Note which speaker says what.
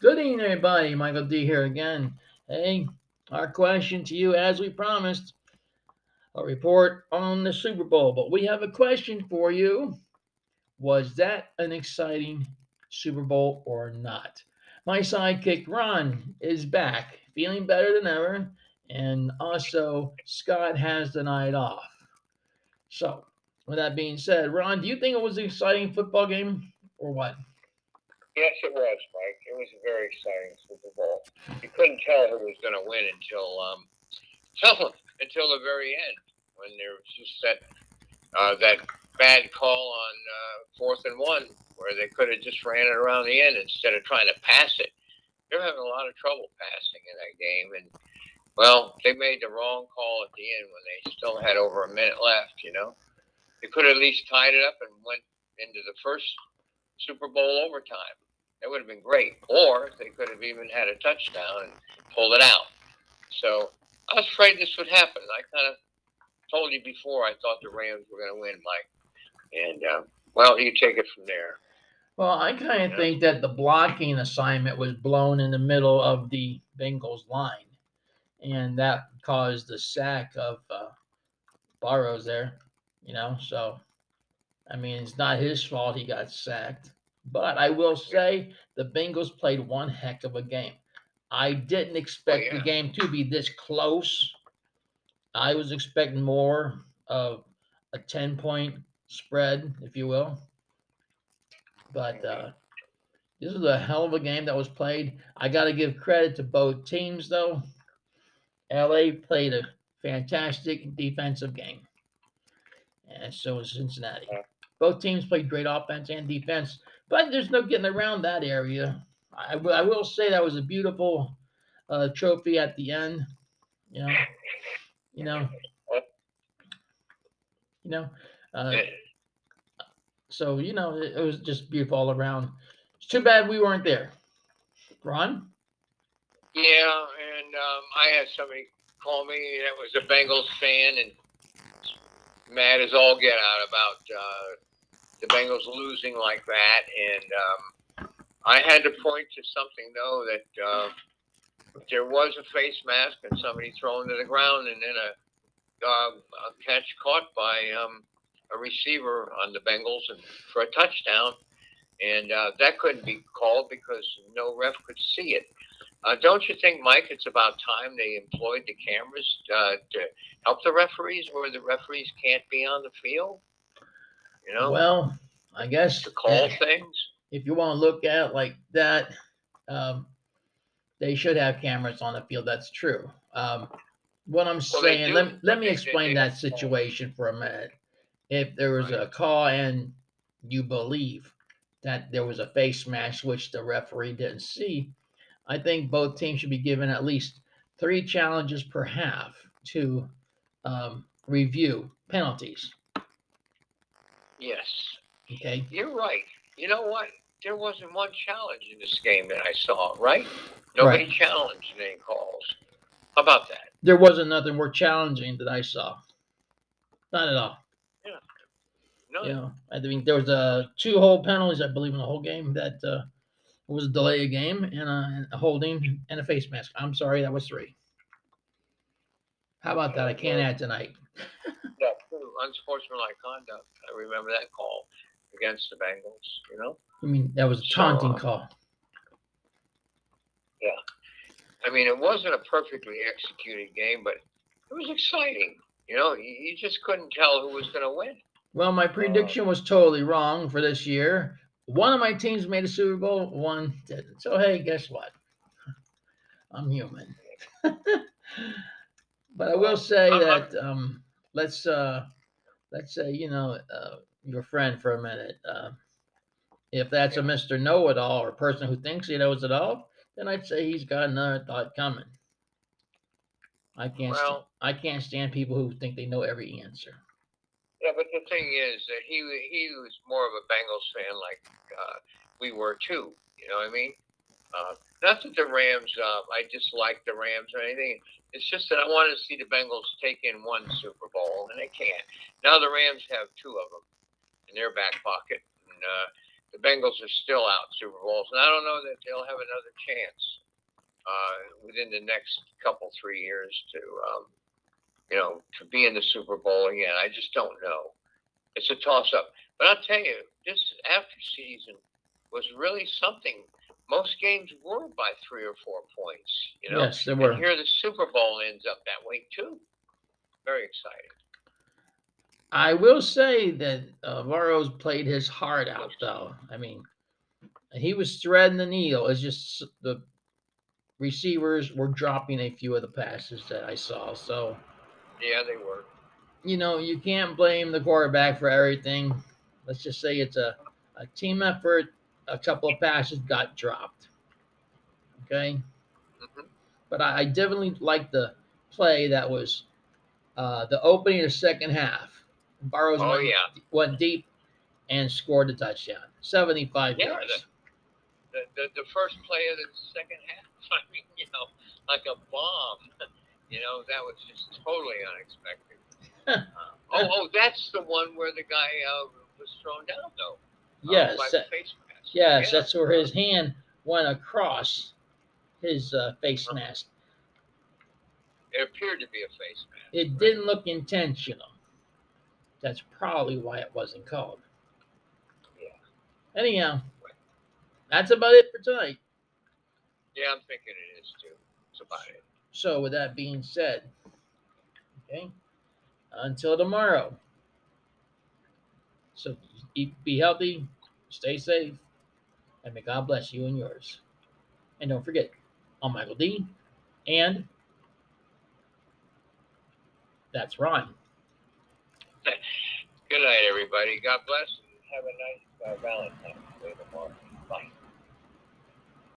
Speaker 1: Good evening, everybody. Michael D here again. Hey, our question to you, as we promised, a report on the Super Bowl. But we have a question for you. Was that an exciting Super Bowl or not? My sidekick Ron is back, feeling better than ever, and also Scott has the night off. So, with that being said, Ron, do you think it was an exciting football game or what?
Speaker 2: Yes, it was, Mike. It was a very exciting Super Bowl. You couldn't tell who was going to win until um, until, until the very end when there was just that uh, that bad call on uh, fourth and one where they could have just ran it around the end instead of trying to pass it. They're having a lot of trouble passing in that game, and well, they made the wrong call at the end when they still had over a minute left. You know, they could have at least tied it up and went into the first Super Bowl overtime. That would have been great. Or they could have even had a touchdown and pulled it out. So I was afraid this would happen. I kind of told you before I thought the Rams were going to win, Mike. And, uh, well, you take it from there.
Speaker 1: Well, I kind of yeah. think that the blocking assignment was blown in the middle of the Bengals line. And that caused the sack of uh, Burrows there, you know. So, I mean, it's not his fault he got sacked. But I will say the Bengals played one heck of a game. I didn't expect oh, yeah. the game to be this close. I was expecting more of a 10 point spread, if you will. But uh, this was a hell of a game that was played. I got to give credit to both teams, though. LA played a fantastic defensive game, and so was Cincinnati. Both teams played great offense and defense. But there's no getting around that area. I, w- I will say that was a beautiful uh, trophy at the end. You know, you know, you know. Uh, so you know, it, it, was just beautiful all around. It's too bad we weren't there. Ron.
Speaker 2: Yeah, and um, I had somebody call me that was a Bengals fan and mad as all get out about uh, the Bengals losing like that, and um, I had to point to something though that uh, there was a face mask and somebody thrown to the ground, and then a, uh, a catch caught by um, a receiver on the Bengals and for a touchdown, and uh, that couldn't be called because no ref could see it. Uh, don't you think, Mike, it's about time they employed the cameras uh, to help the referees where the referees can't be on the field? You know.
Speaker 1: Well, I guess
Speaker 2: to call things.
Speaker 1: If you want to look at it like that, um, they should have cameras on the field. That's true. Um, what I'm well, saying, let, let me explain that situation for a minute. If there was right. a call and you believe that there was a face mask which the referee didn't see, I think both teams should be given at least three challenges per half to um, review penalties.
Speaker 2: Yes.
Speaker 1: Okay.
Speaker 2: You're right. You know what? There wasn't one challenge in this game that I saw, right? Nobody right. challenged any calls. How about that?
Speaker 1: There wasn't nothing more challenging that I saw. Not at all.
Speaker 2: Yeah. No.
Speaker 1: Know, I mean, there was uh, two whole penalties, I believe, in the whole game that uh, was a delay of game and a, a holding and a face mask. I'm sorry, that was three. How about that? I can't add tonight.
Speaker 2: yeah, unsportsmanlike conduct. I remember that call against the Bengals. You know.
Speaker 1: I mean, that was a taunting so, uh, call.
Speaker 2: Yeah, I mean, it wasn't a perfectly executed game, but it was exciting. You know, you, you just couldn't tell who was going to win.
Speaker 1: Well, my prediction was totally wrong for this year. One of my teams made a Super Bowl, one didn't. So hey, guess what? I'm human. but I will say that um, let's uh, let's say you know uh, your friend for a minute. Uh, if that's a Mr. Know It All or a person who thinks he knows it all, then I'd say he's got another thought coming. I can't. Well, st- I can't stand people who think they know every answer.
Speaker 2: Yeah, but the thing is that he he was more of a Bengals fan, like uh, we were too. You know what I mean? Uh, not that the Rams. Uh, I dislike the Rams or anything. It's just that I wanted to see the Bengals take in one Super Bowl, and they can't. Now the Rams have two of them in their back pocket. And uh, the Bengals are still out Super Bowls, and I don't know that they'll have another chance uh, within the next couple three years to, um, you know, to be in the Super Bowl again. I just don't know. It's a toss up. But I'll tell you, this after season was really something. Most games were by three or four points. You know,
Speaker 1: Yes, they were.
Speaker 2: and here the Super Bowl ends up that way too. Very exciting.
Speaker 1: I will say that uh, Burrows played his heart out, though. I mean, he was threading the needle. It's just the receivers were dropping a few of the passes that I saw. So,
Speaker 2: Yeah, they were.
Speaker 1: you know, you can't blame the quarterback for everything. Let's just say it's a, a team effort. A couple of passes got dropped. Okay.
Speaker 2: hmm
Speaker 1: But I, I definitely like the play that was uh, the opening of the second half. Burrows
Speaker 2: Oh
Speaker 1: went,
Speaker 2: yeah.
Speaker 1: went deep and scored a touchdown. 75
Speaker 2: Yeah,
Speaker 1: yards.
Speaker 2: the, the, the first play of the second half. I mean, you know, like a bomb. You know, that was just totally unexpected. Uh, oh, oh, that's the one where the guy uh, was thrown down, though. uh,
Speaker 1: yes.
Speaker 2: by
Speaker 1: that-
Speaker 2: the face mask.
Speaker 1: yes, that's where his hand went across his uh, face mask.
Speaker 2: It appeared to be a face mask.
Speaker 1: It
Speaker 2: right?
Speaker 1: didn't look intentional. That's probably why it wasn't called.
Speaker 2: Yeah.
Speaker 1: Anyhow, that's about it for tonight.
Speaker 2: Yeah, I'm thinking it is too. It's about it.
Speaker 1: So, with that being said, okay, until tomorrow. So, be healthy, stay safe, and may God bless you and yours. And don't forget, I'm Michael D. And that's Ron.
Speaker 2: Good night, everybody. God bless and have a nice uh, Valentine's Day tomorrow.